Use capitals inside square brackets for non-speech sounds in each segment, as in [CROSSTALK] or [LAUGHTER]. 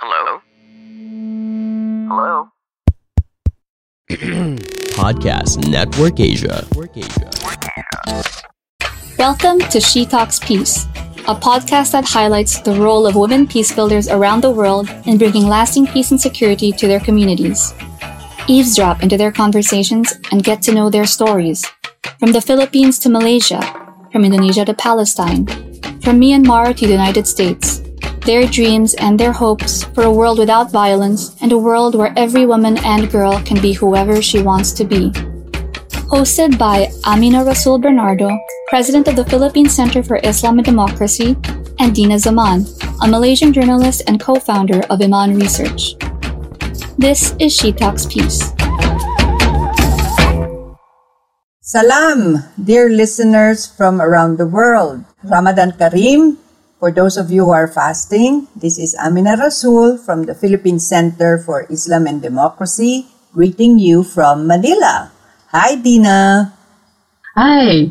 Hello? Hello? [CLEARS THROAT] Podcast Network Asia. Welcome to She Talks Peace, a podcast that highlights the role of women peace builders around the world in bringing lasting peace and security to their communities. Eavesdrop into their conversations and get to know their stories. From the Philippines to Malaysia, from Indonesia to Palestine, from Myanmar to the United States. Their dreams and their hopes for a world without violence and a world where every woman and girl can be whoever she wants to be. Hosted by Amina Rasul Bernardo, President of the Philippine Center for Islam and Democracy, and Dina Zaman, a Malaysian journalist and co-founder of Iman Research. This is She Talks Peace. Salam, dear listeners from around the world. Ramadan Kareem. For those of you who are fasting, this is Amina Rasul from the Philippine Center for Islam and Democracy, greeting you from Manila. Hi, Dina. Hi,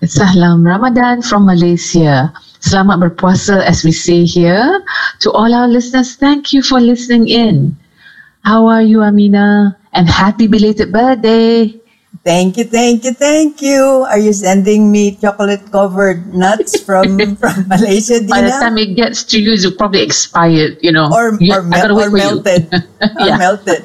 Salam Ramadan from Malaysia. Selamat berpuasa as we say here. To all our listeners, thank you for listening in. How are you, Amina? And happy belated birthday. Thank you, thank you, thank you. Are you sending me chocolate covered nuts from, [LAUGHS] from Malaysia, Dina? By the time it gets to you, it's probably expired, you know. or, You- or, mel- or melted. [LAUGHS] or Yeah. melted.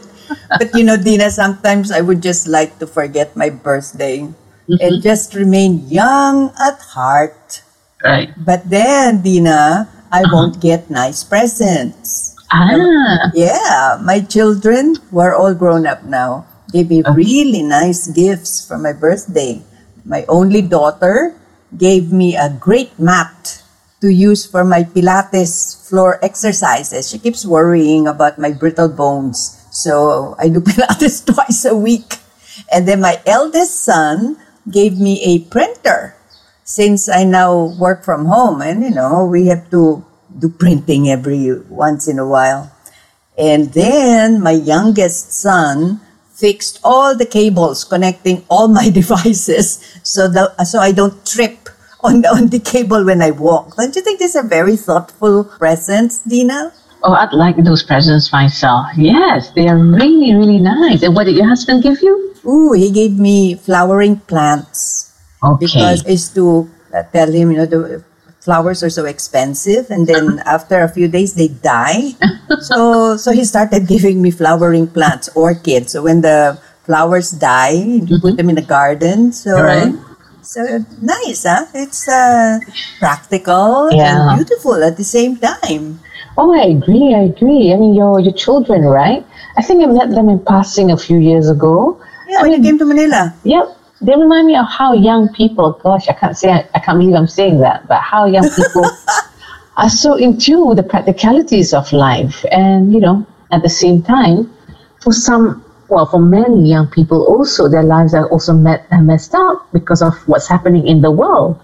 But you know, Dina, sometimes I would just like to forget my birthday Mm-hmm. and just remain young at heart. Right. But then, Dina, I won't get nice presents. Ah, Yeah, my children were all grown up now gave me uh-huh. really nice gifts for my birthday. My only daughter gave me a great mat to use for my Pilates floor exercises. She keeps worrying about my brittle bones. So I do [LAUGHS] Pilates twice a week. And then my eldest son gave me a printer since I now work from home and you know we have to do printing every once in a while. And then my youngest son fixed all the cables connecting all my [LAUGHS] devices so that so I don't trip on the, on the cable when I walk. Don't you think these are very thoughtful presents, Dina? oh, I'd like those presents myself. Yes, they are really, really nice. And what did your husband give you? Ooh, he gave me flowering plants. Okay. because is to tell him, you know, the flowers are so expensive, and then [LAUGHS] after a few days they die. so, so he started [LAUGHS] giving me flowering plants, orchids. So when the flowers die, you put them in the garden. So, Right. so nice, huh? It's uh, practical Yeah. and beautiful at the same time. Oh, I agree. I agree. I mean, your your children, right? I think I met them in passing a few years ago. Yeah, when you came to Manila. Yep, they remind me of how young people. Gosh, I can't say I, can't believe I'm saying that, but how young people [LAUGHS] are so in tune with the practicalities of life, and you know, at the same time, for some, well, for many young people, also their lives are also met, uh, messed up because of what's happening in the world.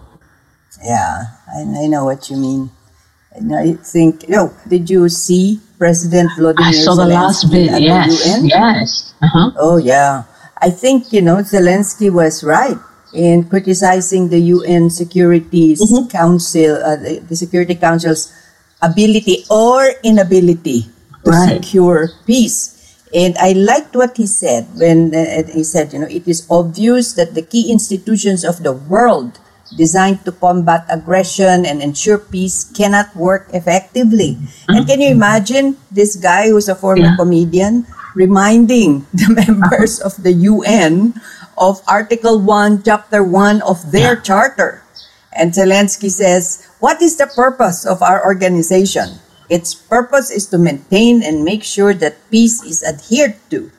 Yeah, I, I know what you mean. And I think, you know, did you see President Vladimir I saw the last bit. Yes, yes. Uh-huh. Oh, yeah. I think, you know, Zelensky was right in criticizing the UN Security Mm-hmm. Council, uh, the, the Security Council's ability or inability to Right. secure peace. And I liked what he said when uh, he said, you know, it is obvious that the key institutions of the world designed to combat aggression and ensure peace cannot work effectively. And can you imagine this guy who's a former Yeah. comedian reminding [LAUGHS] the members of the UN of Article 1, Chapter 1 of their charter? And Zelensky says, What is the purpose of our organization? Its purpose is to maintain and make sure that peace is adhered to.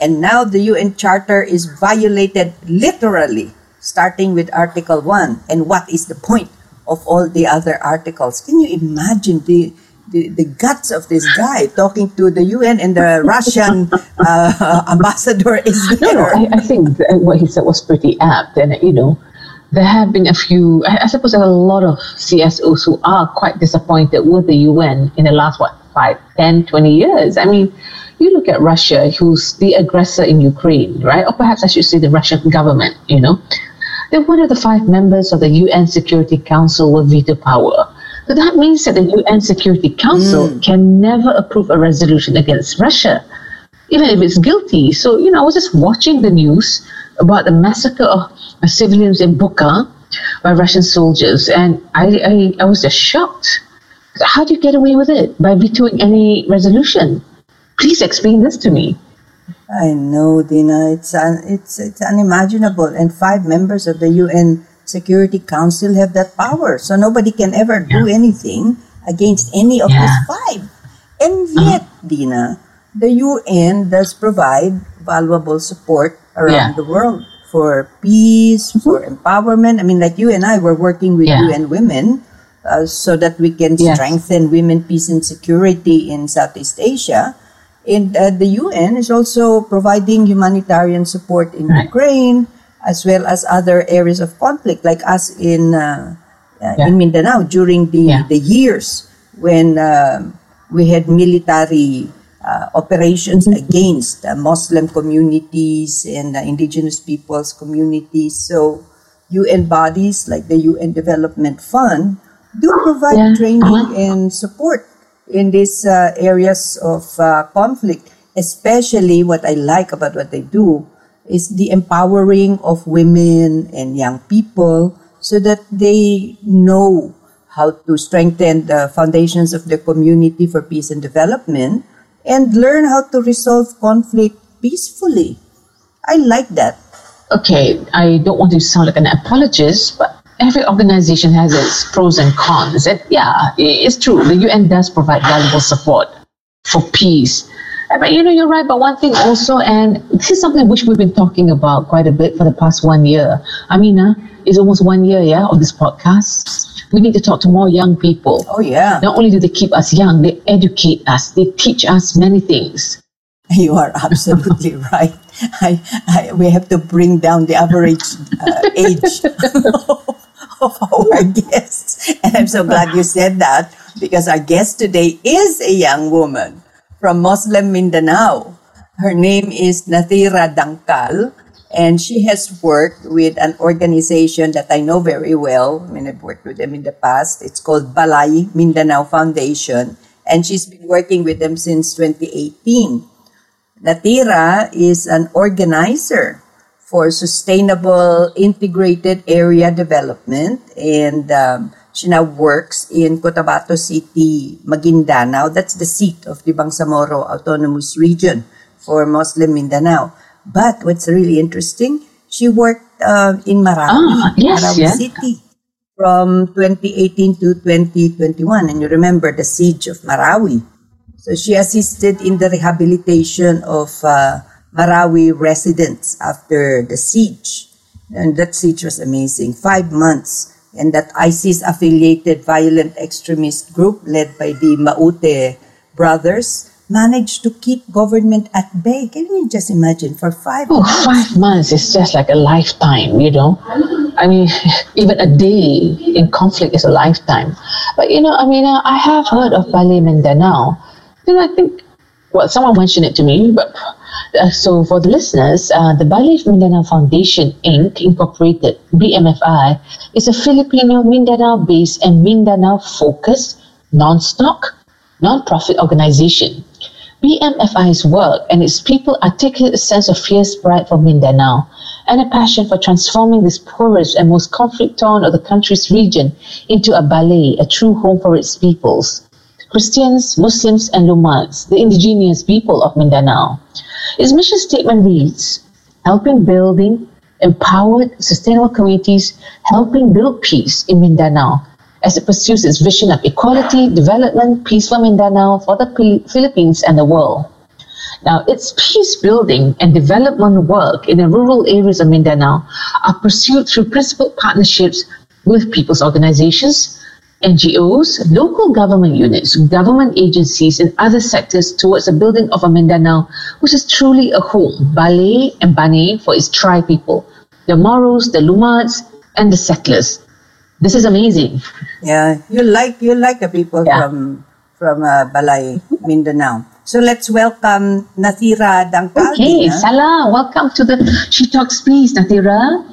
And now the UN Charter is violated literally, starting with Article 1. And what is the point of all the other articles. Can you imagine the the, the guts of this guy talking to the UN and the Russian uh, [LAUGHS] ambassador is there. No, I, I think what he said was pretty apt, and you know, there have been a few. I, I suppose there are a lot of CSOs who are quite disappointed with the UN in the last what five, 10, 20 years. I mean, you look at Russia, who's the aggressor in Ukraine, right? Or perhaps I should say the Russian government. You know, they're one of the five members of the UN Security Council with veto power. So that means that the UN Security Council mm. can never approve a resolution against Russia, even if it's guilty. So, you know, I was just watching the news about the massacre of civilians in Bucha by Russian soldiers, and I, I, I was just shocked. How do you get away with it? By vetoing any resolution? Please explain this to me. I know, Dina. It's, un, it's, it's unimaginable. And five members of the UN Security Council have that power. So nobody can ever do anything against any of these five. And yet, uh-huh. Dina, the UN does provide valuable support around the world for peace, mm-hmm. for empowerment. I mean, like you and I were working with yeah. UN Women uh, so that we can yes. strengthen women, peace, and security in Southeast Asia. And uh, the UN is also providing humanitarian support in right. Ukraine, as well as other areas of conflict, like us in uh, uh, yeah. in Mindanao during the, yeah. the years when um, we had military uh, operations mm-hmm. against Muslim communities and indigenous peoples communities. So UN bodies like the UN Development Fund do provide yeah. training uh-huh. and support in these uh, areas of uh, conflict. Especially what I like about what they do is the empowering of women and young people so that they know how to strengthen the foundations of the community for peace and development and learn how to resolve conflict peacefully. I like that. Okay, I don't want to sound like an apologist, but every organization has its pros and cons. And yeah, it's true. The UN does provide valuable support for peace but you know, you're right. But one thing also, and this is something which we've been talking about quite a bit for the past one year. I mean, uh, it's almost one year, yeah, of this podcast. We need to talk to more young people. Oh, yeah. Not only do they keep us young, they educate us, they teach us many things. [LAUGHS] You are absolutely [LAUGHS] right. I, I, we have to bring down the average uh, age [LAUGHS] of our guests. And I'm so glad you said that because our guest today is a young woman from Muslim Mindanao. Her name is Nathira Dangkal, and she has worked with an organization that I know very well. I mean, I've worked with them in the past. It's called Balay Mindanao Foundation, and she's been working with them since 2018. Natira is an organizer for sustainable integrated area development, and um, she now works in Cotabato City, Maguindanao. That's the seat of the Bangsamoro Autonomous Region for Muslim Mindanao. But what's really interesting, she worked uh, in Marawi, ah, yes, Marawi yeah. City from 2018 to 2021. And you remember the siege of Marawi. So she assisted in the rehabilitation of uh, Marawi residents after the siege. And that siege was amazing. Five months and that ISIS affiliated violent extremist group led by the Maute brothers managed to keep government at bay. Can you just imagine for five oh, months? Five months is just like a lifetime, you know. I mean, [LAUGHS] even a day in conflict is a lifetime. But you know, I mean, uh, I have heard of Balay Mindanao. You know, I think well, someone mentioned it to me, but uh, so for the listeners, uh, the Balay Mindanao Foundation Inc. Incorporated (BMFI) is a Filipino Mindanao-based and Mindanao-focused non-stock, non-profit organization. BMFI's work and its people articulate a sense of fierce pride for Mindanao and a passion for transforming this poorest and most conflict-torn of the country's region into a balay, a true home for its peoples. Christians, Muslims, and Lumads, the indigenous people of Mindanao. Its mission statement reads helping building empowered, sustainable communities, helping build peace in Mindanao as it pursues its vision of equality, development, peace for Mindanao, for the Philippines, and the world. Now, its peace building and development work in the rural areas of Mindanao are pursued through principal partnerships with people's organizations, NGOs, local government units, government agencies, and other sectors towards the building of a Mindanao which is truly a home, Balay and Bane, for its tri people, the Moros, the Lumads, and the settlers. This is amazing. Yeah, you like you like the people Yeah. from from uh, Balay, Mindanao. So let's welcome Nathira Dangkal. Okay. Salah, welcome to the She Talks Please, Natira.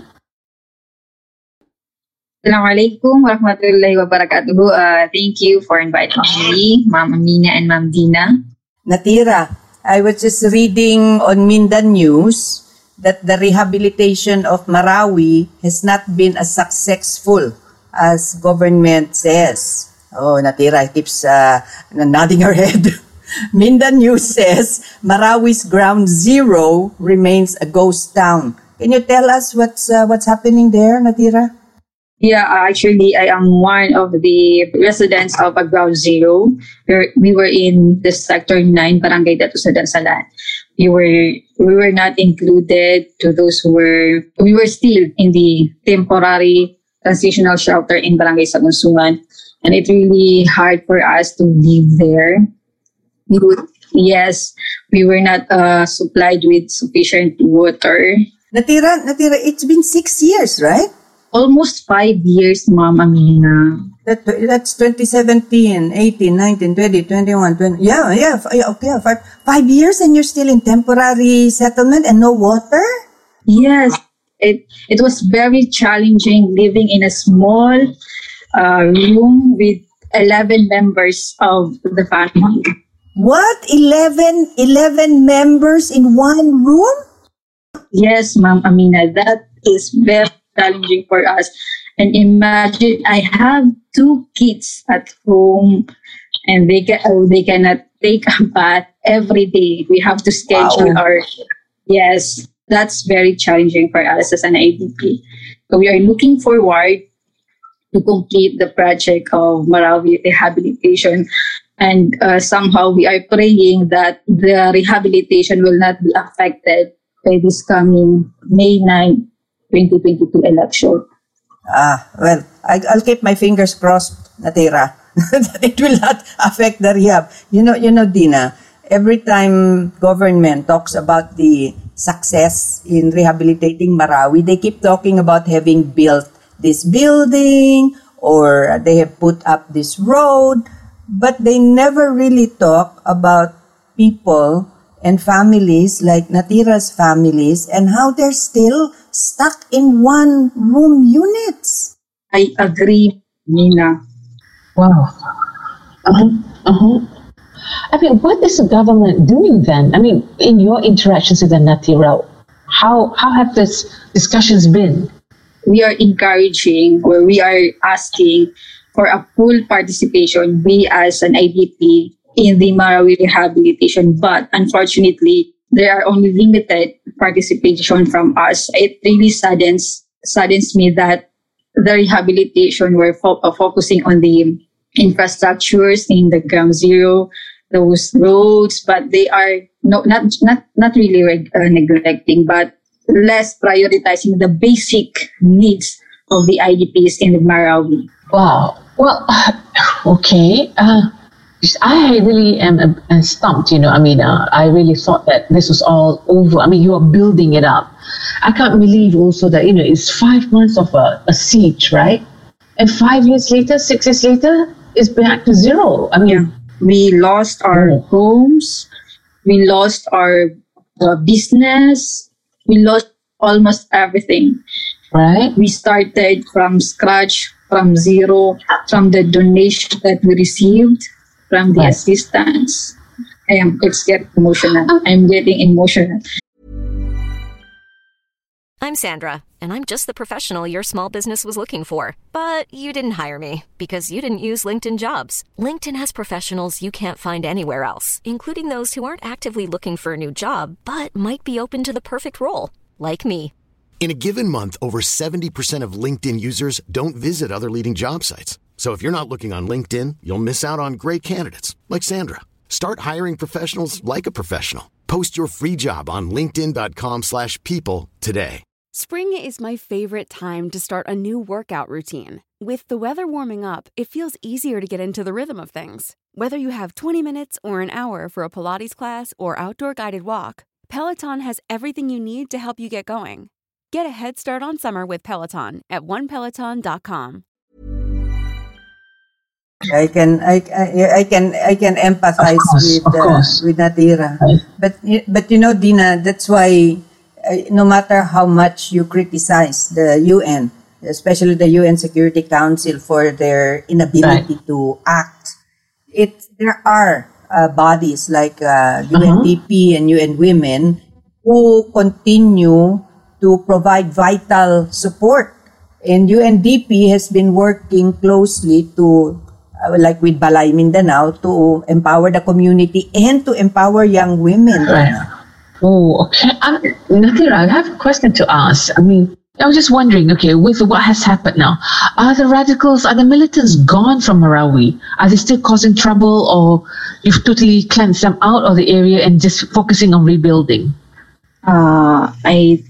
Assalamualaikum warahmatullahi wabarakatuh. Uh, thank you for inviting me, Ma'am Amina and Ma'am Dina. Natira, I was just reading on Mindan News that the rehabilitation of Marawi has not been as successful as government says. Oh, Natira keeps uh, nodding her head. [LAUGHS] Mindan News says Marawi's ground zero remains a ghost town. Can you tell us what's uh, what's happening there, Natira? Yeah, actually, I am one of the residents of ground zero. We're, were in the sector nine, Barangay Datu sa Dansalan. We were we were not included to those who were we were still in the temporary transitional shelter in Barangay Sagonsongan, and it's really hard for us to live there. We would, yes, we were not uh, supplied with sufficient water. Natira, Natira, it's been six years, right? Almost five years, Ma'am Amina. That, that's 2017, 18, 19, 20, 21, 20. Yeah, yeah, f- yeah, okay, five, five years and you're still in temporary settlement and no water? Yes, it it was very challenging living in a small uh, room with eleven members of the family. What? 11, 11 members in one room? Yes, Ma'am Amina, that is very challenging for us. And imagine I have two kids at home, and they can oh, they cannot take a bath every day. We have to schedule Wow. our yes. That's very challenging for us as an IDP. So we are looking forward to complete the project of Marawi rehabilitation. And uh, somehow we are praying that the rehabilitation will not be affected by this coming May 9, 2022 election. Ah, well, I, I'll keep my fingers crossed, Natira, that [LAUGHS] it will not affect the rehab. You know, you know, Dina, every time government talks about the success in rehabilitating Marawi, they keep talking about having built this building or they have put up this road, but they never really talk about people and families like Natira's families and how they're still stuck in one room units. I agree, Nina. Wow. Uh-huh. Uh-huh. I mean, what is the government doing then? I mean, in your interactions with the Natira, how how have these discussions been? We are encouraging or we are asking for a full participation, we as an IDP, in the Marawi rehabilitation. But unfortunately, there are only limited participation from us. It really saddens saddens me that the rehabilitation we're uh, focusing on the infrastructures in the ground zero, those roads, but they are no, not not not really reg- uh, neglecting, but less prioritizing the basic needs of the IDPs in the Marawi. Wow. Well, [SIGHS] okay. Uh, I really am uh, stumped, you know. I mean, uh, I really thought that this was all over. I mean, you are building it up. I can't believe also that, you know, it's five months of a, a siege, right? And five years later, six years later, it's back to zero. I mean, We lost our Oh. homes, we lost our uh, business, we lost almost everything. right? We started from scratch, from zero, from the donation that we received, from the Right. assistance. I am, it's getting emotional. Oh. I'm getting emotional. I'm Sandra, and I'm just the professional your small business was looking for. But you didn't hire me because you didn't use LinkedIn jobs. LinkedIn has professionals you can't find anywhere else, including those who aren't actively looking for a new job but might be open to the perfect role, like me. In a given month, over 70% of LinkedIn users don't visit other leading job sites. So if you're not looking on LinkedIn, you'll miss out on great candidates like Sandra. Start hiring professionals like a professional. Post your free job on linkedin.com/people today. Spring is my favorite time to start a new workout routine. With the weather warming up, it feels easier to get into the rhythm of things. Whether you have 20 minutes or an hour for a Pilates class or outdoor guided walk, Peloton has everything you need to help you get going. Get a head start on summer with Peloton at onepeloton.com. I can I, I, I can I can empathize course, with uh, with Natira, Right. but but you know Dina, that's why uh, no matter how much you criticize the UN, especially the UN Security Council for their inability to act, it there are uh, bodies like uh, UNDP and UN Women who continue to provide vital support. And UNDP has been working closely to, like with Balay Mindanao, to empower the community and to empower young women. Right. Oh, okay. Um, Natira, I have a question to ask. I mean, I was just wondering, okay, with what has happened now, are the radicals, are the militants gone from Marawi? Are they still causing trouble or you've totally cleansed them out of the area and just focusing on rebuilding? Uh, I,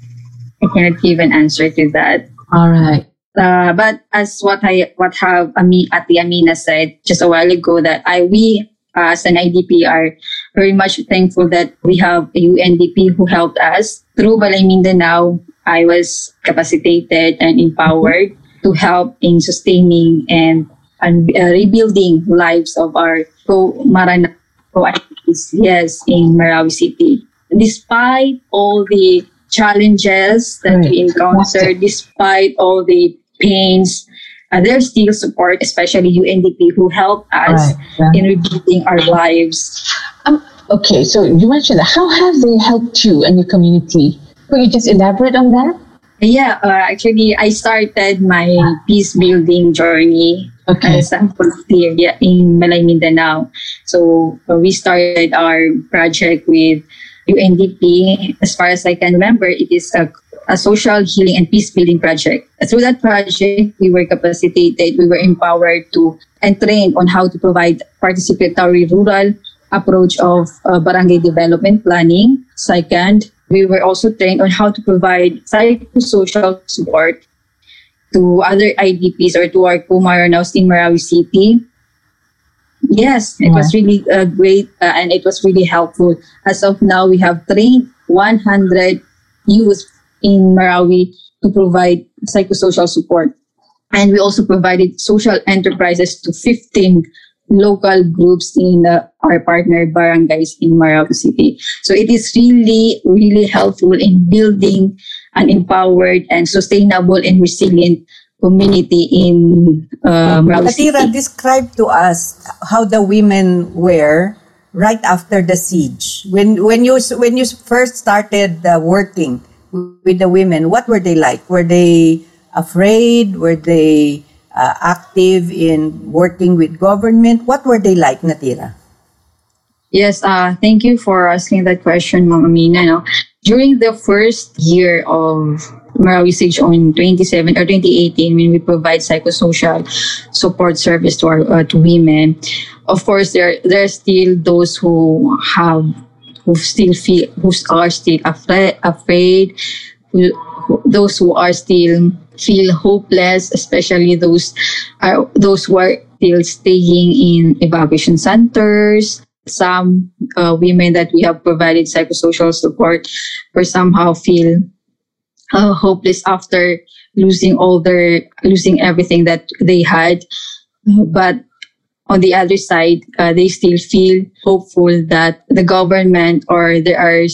I cannot give an answer to that. All right. Uh, but as what I what have Ami Ati Amina said just a while ago that I we as an IDP are very much thankful that we have a UNDP who helped us through Balay Mindanao. I was capacitated and empowered to help in sustaining and and uh, rebuilding lives of our co Marana co IDPs, yes in Marawi City. Despite all the challenges that Right. we encounter, despite all the pains, uh, there's still support, especially UNDP, who help us Right. Yeah. in rebuilding our lives. Um, okay, so you mentioned that. How have they helped you and your community? Could you just elaborate on that? Yeah, uh, actually, I started my peace building journey Okay. as a volunteer yeah, in Balay Mindanao. So uh, we started our project with UNDP. As far as I can remember, it is a, a social healing and peace building project. Through that project, we were capacitated, we were empowered to and trained on how to provide participatory rural approach of uh, barangay development planning. Second, we were also trained on how to provide psychosocial support to other IDPs or to our Kumaranos in Marawi City. Yes, it was really uh, great uh, and it was really helpful. As of now, we have trained 100 youth in Marawi to provide psychosocial support. And we also provided social enterprises to 15 local groups in uh, our partner barangays in Marawi City. So it is really, really helpful in building an empowered and sustainable and resilient community in uh, Marawi Atira, City. describe to us how the women were right after the siege. When when you when you first started uh, working with the women, what were they like? Were they afraid? Were they uh, active in working with government? What were they like, Natira? Yes, uh, thank you for asking that question, Mama Mina. No? During the first year of Marawi Siege on 27 or 2018, when we provide psychosocial support service to our uh, to women, of course there there are still those who have who still feel who are still afraid, afraid who, who, those who are still feel hopeless, especially those are those who are still staying in evacuation centers. Some uh, women that we have provided psychosocial support or somehow feel uh, hopeless after losing all their losing everything that they had. But on the other side, uh, they still feel hopeful that the government or there are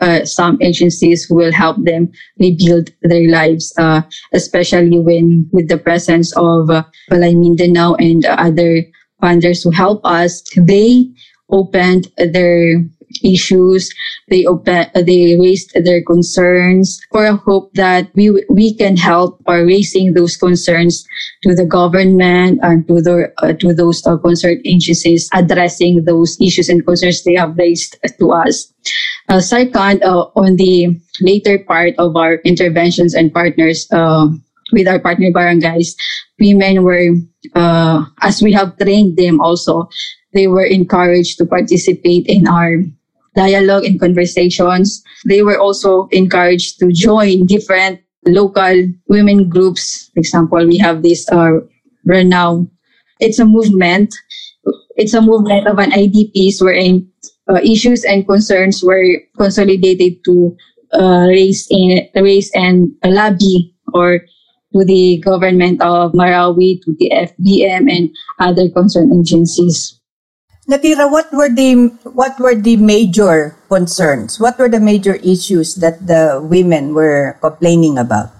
uh, some agencies who will help them rebuild their lives, uh, especially when with the presence of uh, Balay Mindanao and other funders who help us. They opened their issues. They open, they raised their concerns for a hope that we we can help by raising those concerns to the government and to the uh, to those uh, concerned agencies addressing those issues and concerns they have raised to us. Uh, second, uh, on the later part of our interventions and partners uh, with our partner barangays, women were, uh, as we have trained them also, they were encouraged to participate in our dialogue and conversations. They were also encouraged to join different local women groups. For example, we have this uh, Renown. It's a movement. It's a movement of an IDPs wherein uh, issues and concerns were consolidated to uh, raise in raise and lobby or to the government of Marawi, to the FBM and other concerned agencies. Natira, what were the what were the major concerns? What were the major issues that the women were complaining about?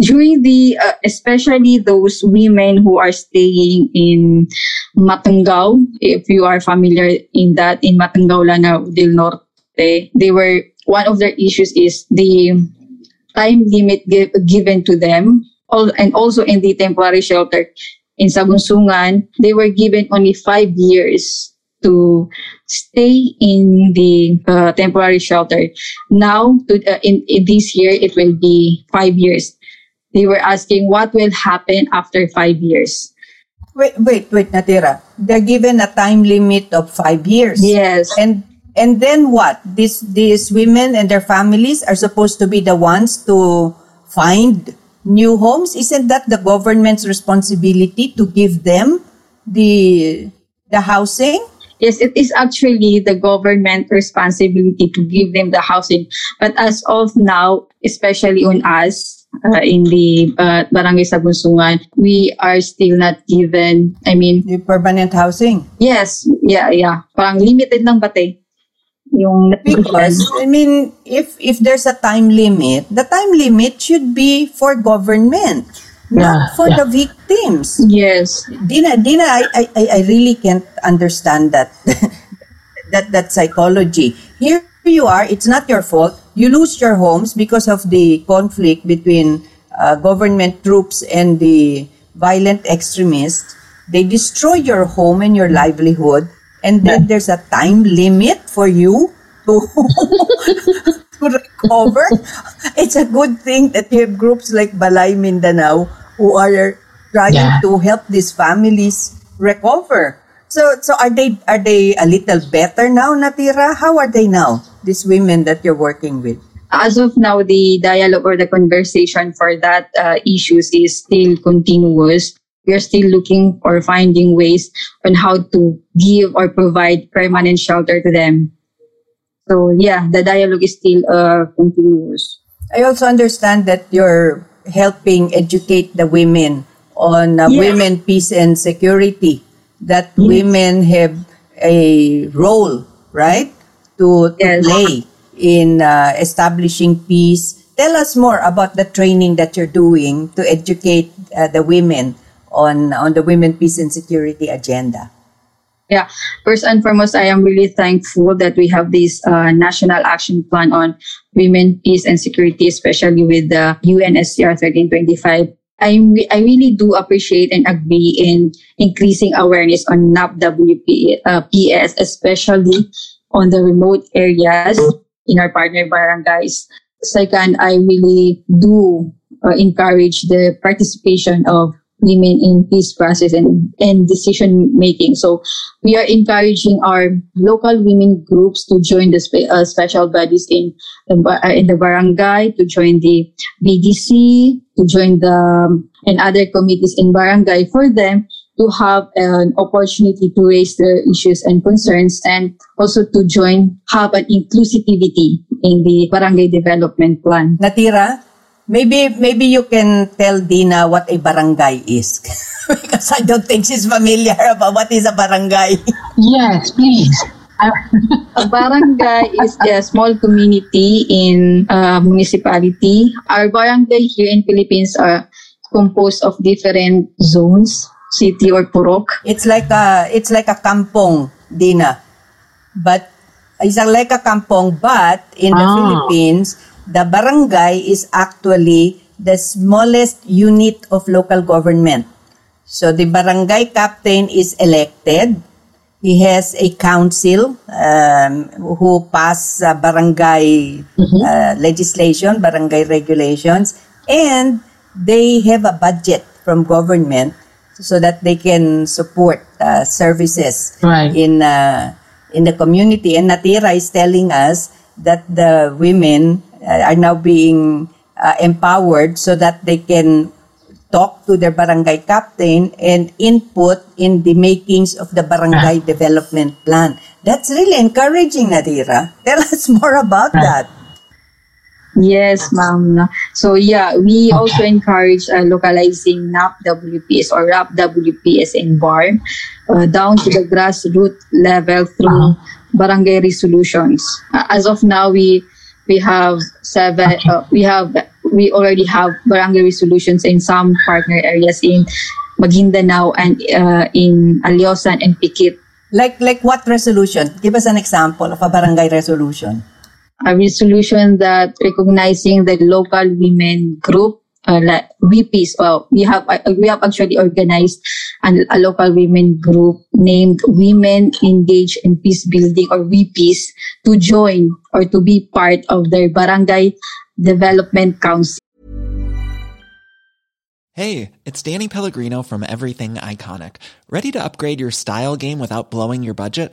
During the, uh, especially those women who are staying in Matungao, if you are familiar in that, in Matungao, Lanao del Norte, they were, one of their issues is the time limit give, given to them. All, and also in the temporary shelter in Sagonsongan, they were given only five years to stay in the uh, temporary shelter. Now, to, uh, in, in this year, it will be five years. They were asking what will happen after five years. Wait, wait, wait, Natira. They're given a time limit of five years. Yes. And and then what? These these women and their families are supposed to be the ones to find new homes. Isn't that the government's responsibility to give them the the housing? Yes, it is actually the government responsibility to give them the housing. But as of now, especially on us, uh, in the uh, Barangay Sagonsongan, we are still not given, I mean... The permanent housing? Yes, yeah, yeah. Parang limited lang bate. Yung because, I mean, if if there's a time limit, the time limit should be for government, not yeah, for yeah. the victims. Yes. Dina, Dina, I, I, I really can't understand that, [LAUGHS] that, that psychology. Here you are, it's not your fault you lose your homes because of the conflict between uh, government troops and the violent extremists. They destroy your home and your livelihood, and then there's a time limit for you to, [LAUGHS] to recover. It's a good thing that you have groups like Balay Mindanao who are trying yeah. to help these families recover. So, so are they are they a little better now, Natira? How are they now? These women that you're working with. As of now, the dialogue or the conversation for that uh, issues is still continuous. We are still looking or finding ways on how to give or provide permanent shelter to them. So yeah, the dialogue is still uh, continuous. I also understand that you're helping educate the women on uh, women, peace, and security that yes. women have a role, right, to, to yes. play in uh, establishing peace. Tell us more about the training that you're doing to educate uh, the women on on the women peace and security agenda. Yeah, first and foremost, I am really thankful that we have this uh, national action plan on women, peace, and security, especially with the UNSCR 1325 I, I really do appreciate and agree in increasing awareness on NAPWP, uh, especially on the remote areas in our partner barangays. Second, I really do uh, encourage the participation of women in peace process and, and decision making. So we are encouraging our local women groups to join the spe- uh, special bodies in uh, in the barangay, to join the BDC, to join the um, and other committees in barangay for them to have an opportunity to raise their issues and concerns and also to join, have an inclusivity in the barangay development plan. Natira, Maybe maybe you can tell Dina what a barangay is. [LAUGHS] because I don't think she's familiar about what is a barangay. Yes, please. a barangay is a small community in a municipality. Our barangay here in Philippines are composed of different zones, city or purok. It's like a it's like a kampong, Dina. But it's like a kampong, but in the ah. Philippines, the barangay is actually the smallest unit of local government. So the barangay captain is elected. He has a council um, who pass uh, barangay mm-hmm. uh, legislation, barangay regulations, and they have a budget from government so that they can support uh, services right. in uh, in the community. And Natira is telling us that the women are now being uh, empowered so that they can talk to their barangay captain and input in the makings of the barangay development plan. That's really encouraging, Nadira. [LAUGHS] Tell us more about that. Yes, ma'am. So yeah, we also encourage uh, localizing NAP WPS or RAP WPS in BAR uh, down to the grassroots level through barangay resolutions. Uh, as of now, we we have seven. Uh, we have we already have barangay resolutions in some partner areas in Maguindanao and uh, in Aleosan and Pikit. Like like what resolution? Give us an example of a barangay resolution. A resolution that recognizing the local women group uh, like VPs. Well, we have uh, we have actually organized an, a local women group named Women Engaged in Peace Building or VPs to join or to be part of their barangay development council. Hey, it's Danny Pellegrino from Everything Iconic. Ready to upgrade your style game without blowing your budget?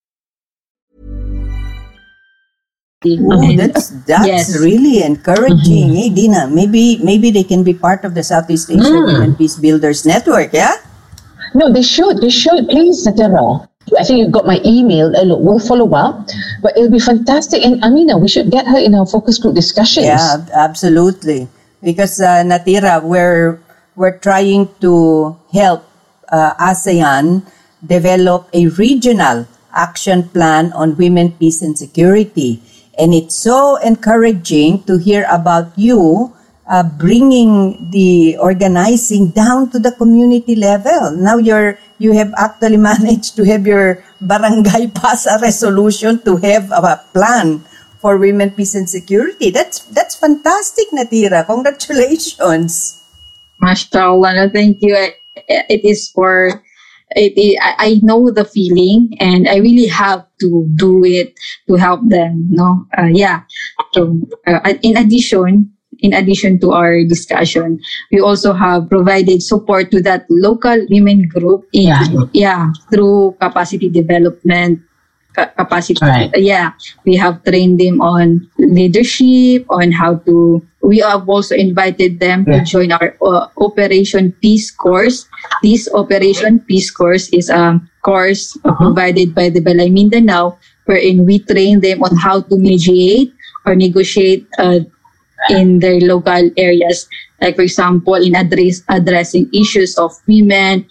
Oh, that's that's Yes. really encouraging. Hey, Dina, maybe maybe they can be part of the Southeast Asia Women Peace Builders Network. Yeah. No, they should. They should. Please, Natera. I think you got my email. Uh, look, we'll follow up. But it'll be fantastic. And Amina, we should get her in our focus group discussions. Yeah, absolutely. Because uh, Natira, we're we're trying to help uh, ASEAN develop a regional action plan on women, peace, and security. And it's so encouraging to hear about you uh, bringing the organizing down to the community level. Now you're you have actually [LAUGHS] managed to have your barangay [LAUGHS] pass a resolution to have a plan for women, peace, and security. That's that's fantastic, Natira. Congratulations. Mashallah, no, thank you. It is for it, i- I I know the feeling, and I really have to do it to help them. No, uh, yeah. So, uh, in addition, in addition to our discussion, we also have provided support to that local women group. In, Yeah. yeah, through capacity development. Ca- Capacity, Right. yeah, we have trained them on leadership, on how to. We have also invited them to join our uh, Operation Peace course. This Operation Peace course is a course uh, provided by the Balay Mindanao, wherein we train them on how to mediate or negotiate uh, in their local areas. Like, for example, in address, addressing issues of women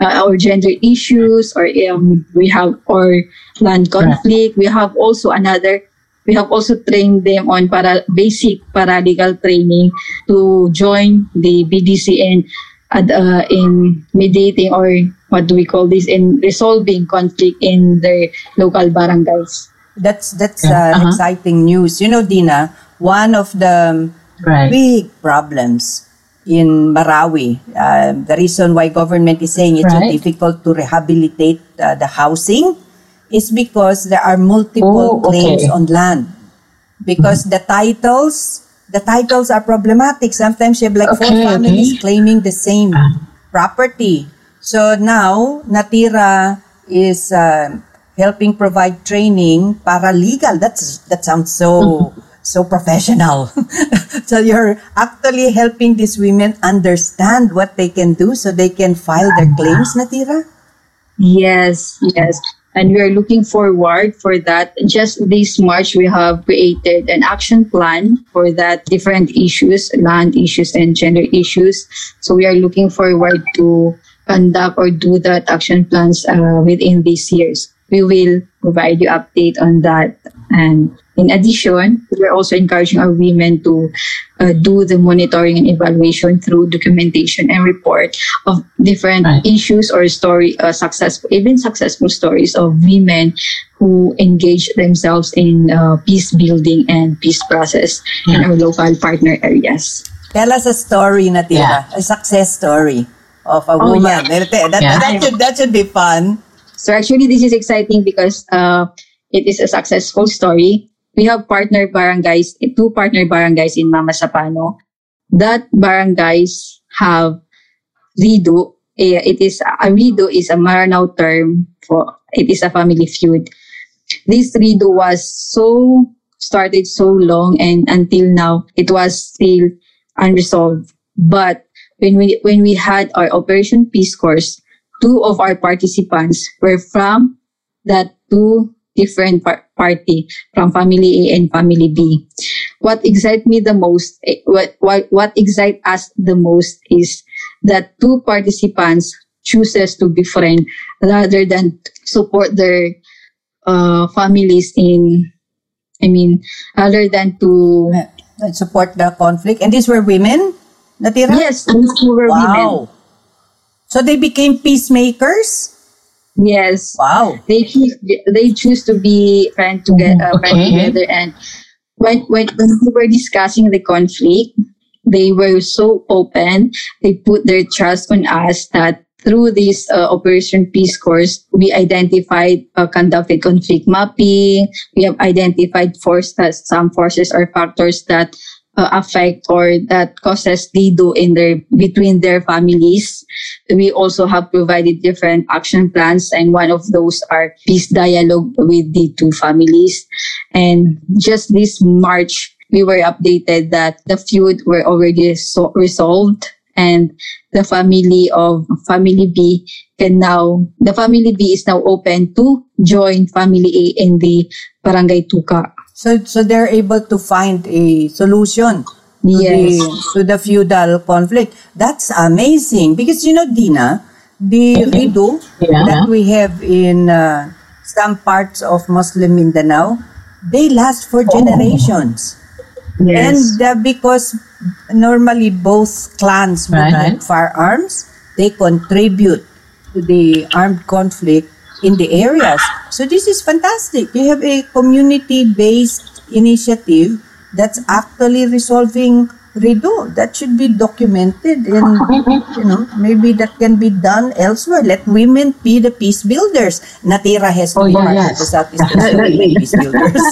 uh, or gender issues, or um, we have or land conflict. We have also another. We have also trained them on para basic paralegal training to join the BDC in uh, in mediating or what do we call this in resolving conflict in the local barangays. That's that's Yeah, uh, uh-huh. exciting news. You know, Dina, one of the Right. big problems in Marawi, uh, the reason why government is saying it's so Right. difficult to rehabilitate uh, the housing is because there are multiple Oh, okay. claims on land. Because the titles, the titles are problematic. Sometimes you have like four Okay, families okay. claiming the same property. So now, Natira is uh, helping provide training paralegal. That's that sounds so so professional. [LAUGHS] so you're actually helping these women understand what they can do so they can file their claims, Natira. Yes, yes. And we are looking forward for that. Just this March, we have created an action plan for that different issues, land issues and gender issues. So we are looking forward to conduct or do that action plans uh, within these years. We will provide you update on that. And in addition, we're also encouraging our women to uh, do the monitoring and evaluation through documentation and report of different Right. issues or story uh, successful even successful stories of women who engage themselves in uh, peace building and peace process in our local partner areas Tell us a story, Natira, a success story. of a Oh, woman. yeah. That, that, Yeah. that should, that should be fun. So actually, this is exciting because uh, it is a successful story. We have partner barangays, two partner barangays in Mamasapano. That barangays have rido. Eh, It is a rido is a Maranao term for it is a family feud. This rido was so started so long and until now it was still unresolved. But when we when we had our Operation Peace Course, two of our participants were from that two different par- party from family A and family B. What excites me the most, eh, what, what, what excites us the most is that two participants chooses to befriend rather than support their uh, families in, I mean, other than to, support the conflict. And these were women? Natira? yes, those two were women. Wow. So they became peacemakers? Yes. Wow. they choose they choose to be friend together uh, friend Okay. together and when, when when we were discussing the conflict they were so open they put their trust on us that through this uh, operation peace course we identified uh, conducted conflict mapping we have identified forces some forces or factors that uh, affect or that causes rido in their between their families. We also have provided different action plans and one of those are peace dialogue with the two families. And just this march we were updated that the feud were already so- resolved and the family of family b can now the family b is now open to join family a in the barangay tuka So, so they're able to find a solution to, Yes. the, to the feudal conflict. That's amazing because you know, Dina, the rido Yeah. that we have in uh, some parts of Muslim Mindanao, they last for generations. And uh, because normally both clans would Right, have firearms, they contribute to the armed conflict in the areas. So this is fantastic. You have a community-based initiative that's actually resolving rido. That should be documented and you know maybe that can be done elsewhere. Let women be the peace builders. Natira has to Oh, be yeah, part of the Southeast Asian peace [LAUGHS] builders.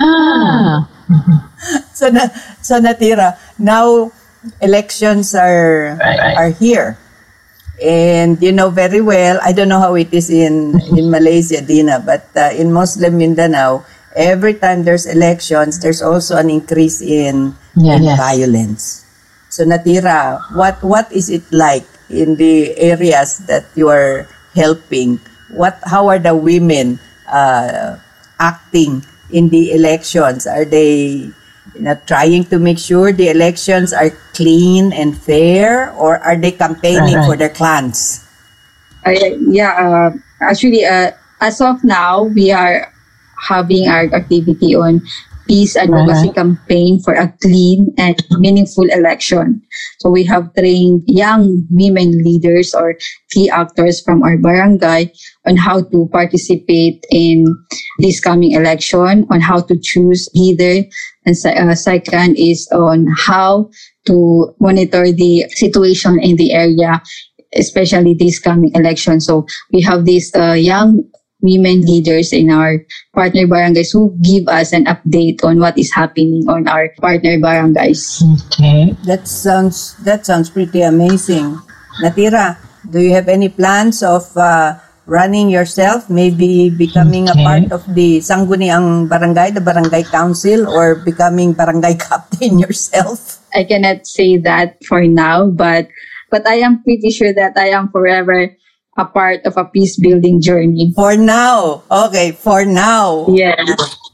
Ah. so na, so natira now elections are Right, right. are here and you know very well i don't know how it is in in malaysia dina but uh, in muslim mindanao every time there's elections there's also an increase in, Yeah, in yes. violence. So natira what what is it like in the areas that you are helping? What how are the women uh, acting in the elections? Are they you know, trying to make sure the elections are clean and fair or are they campaigning Right, right. for their clans I, yeah, uh, actually, uh, as of now, we are having our activity on peace advocacy Right. campaign for a clean and meaningful election. So we have trained young women leaders or key actors from our barangay on how to participate in this coming election, on how to choose leader, and uh, second is on how to monitor the situation in the area especially this coming election. So we have these uh, young women leaders in our partner barangays who give us an update on what is happening on our partner barangays. Okay. that sounds that sounds pretty amazing natira do you have any plans of uh, running yourself maybe becoming Okay. a part of the sangguniang barangay the barangay council or becoming barangay [LAUGHS] captain yourself I cannot say that for now, but but I am pretty sure that I am forever a part of a peace building journey. For now. Okay, for now. Yeah.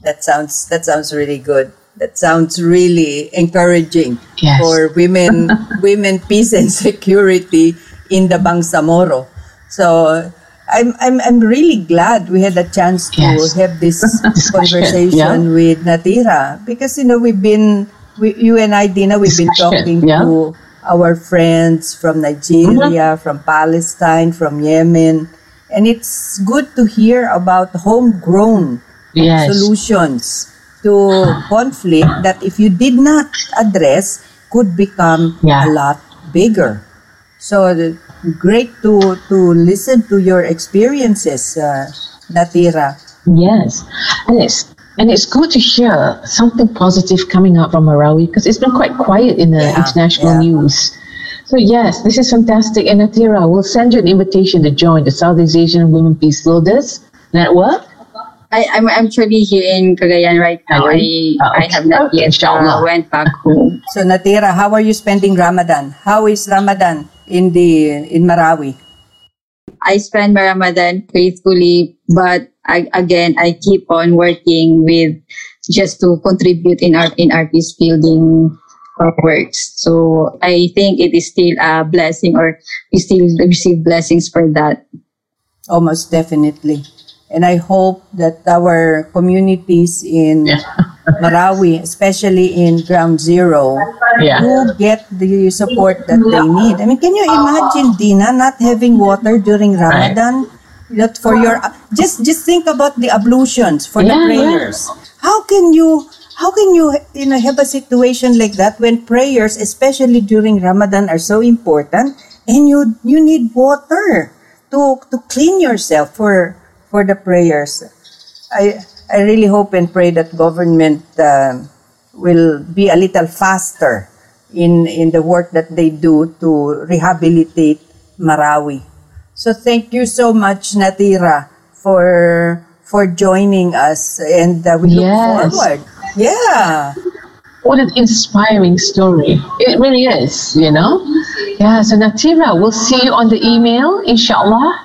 That sounds that sounds really good. That sounds really encouraging Yes. for women [LAUGHS] women peace and security in the Bangsamoro. So I'm I'm I'm really glad we had a chance to Yes. have this [LAUGHS] Discussion, conversation with Natira because you know we've been we, you and I Dina we've been talking yeah. to our friends from Nigeria, from Palestine, from Yemen, and it's good to hear about homegrown Yes. solutions to conflict that if you did not address could become Yeah. a lot bigger. So the, great to to listen to your experiences, uh, Natira. Yes, and it's and it's good to hear something positive coming out from Marawi because it's been quite quiet in the Yeah, international yeah. news. So yes, this is fantastic. And Atira, we'll send you an invitation to join the Southeast Asian Women Peace Builders Network. I, I'm actually here in Cagayan right now. I, Ah, I have not okay, yet uh, inshallah. went back home. So Natira, how are you spending Ramadan? How is Ramadan in the in Marawi? I spend my Ramadan faithfully, but I, again, I keep on working with just to contribute in our in our peace building uh, works. So I think it is still a blessing, or we still receive blessings for that. Almost definitely. And I hope that our communities in [LAUGHS] Marawi, especially in Ground Zero, Yeah. do get the support that they need. I mean, can you imagine, Dina, not having water during Ramadan? That for your just just think about the ablutions for the Yeah, yeah. prayers. How can you how can you you know have a situation like that when prayers, especially during Ramadan, are so important and you you need water to to clean yourself for for the prayers. I I really hope and pray that government um, will be a little faster in in the work that they do to rehabilitate Marawi. So thank you so much, Natira, for for joining us, and uh, we look Yes. forward. Yeah. What an inspiring story. It really is, you know? Yeah, so Natira, we'll see you on the email, inshallah.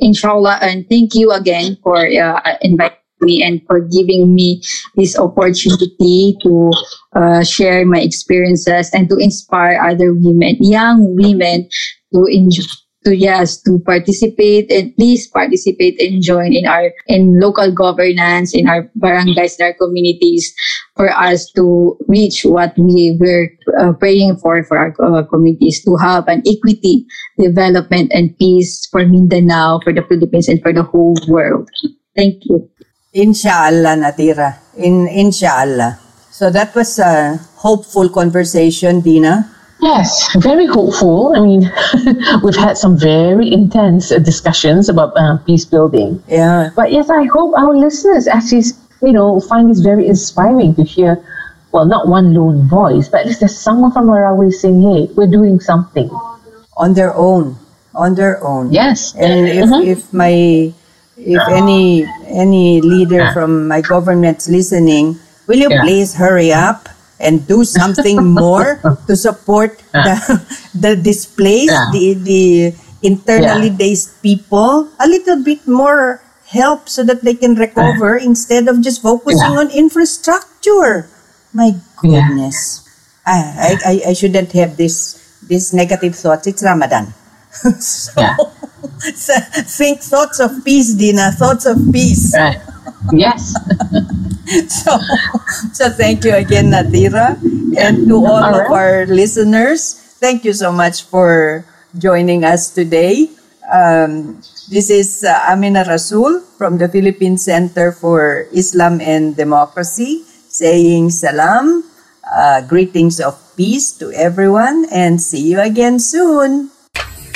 Inshallah, and thank you again for uh, inviting me and for giving me this opportunity to uh, share my experiences and to inspire other women, young women, to enjoy. To yes, to participate and please participate and join in our in local governance in our barangays in our communities for us to reach what we were uh, praying for for our uh, communities to have an equity development and peace for Mindanao, for the Philippines, and for the whole world. Thank you. Inshallah, Natira. In inshallah. So that was a hopeful conversation, Dina. Yes, very hopeful. I mean, [LAUGHS] we've had some very intense discussions about uh, peace building. Yeah. But yes, I hope our listeners actually, you know, find this very inspiring to hear, well, not one lone voice, but at least there's someone from Marawi saying, hey, we're doing something. On their own. On their own. Yes. And if, Mhm. if my if any any leader from my government's listening, will you please hurry up and do something [LAUGHS] more to support the the displaced, the the internally displaced people? A little bit more help so that they can recover instead of just focusing on infrastructure. My goodness. I, I, I, I shouldn't have this this negative thoughts. It's Ramadan. [LAUGHS] so, Yeah. [LAUGHS] think thoughts of peace, Dina. Thoughts of peace. Right. Yes. [LAUGHS] So, so thank you again, Natira, and to all, All of our listeners. Thank you so much for joining us today. Um, this is uh, Amina Rasul from the Philippine Center for Islam and Democracy saying salam, uh, greetings of peace to everyone, and see you again soon.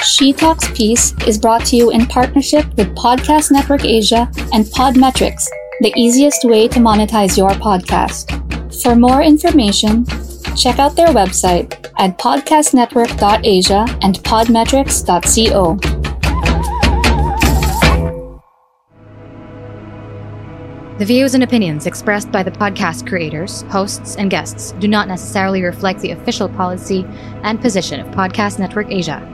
She Talks Peace is brought to you in partnership with Podcast Network Asia and Podmetrics, the easiest way to monetize your podcast. For more information, check out their website at podcastnetwork.asia and podmetrics.co. The views and opinions expressed by the podcast creators, hosts, and guests do not necessarily reflect the official policy and position of Podcast Network Asia,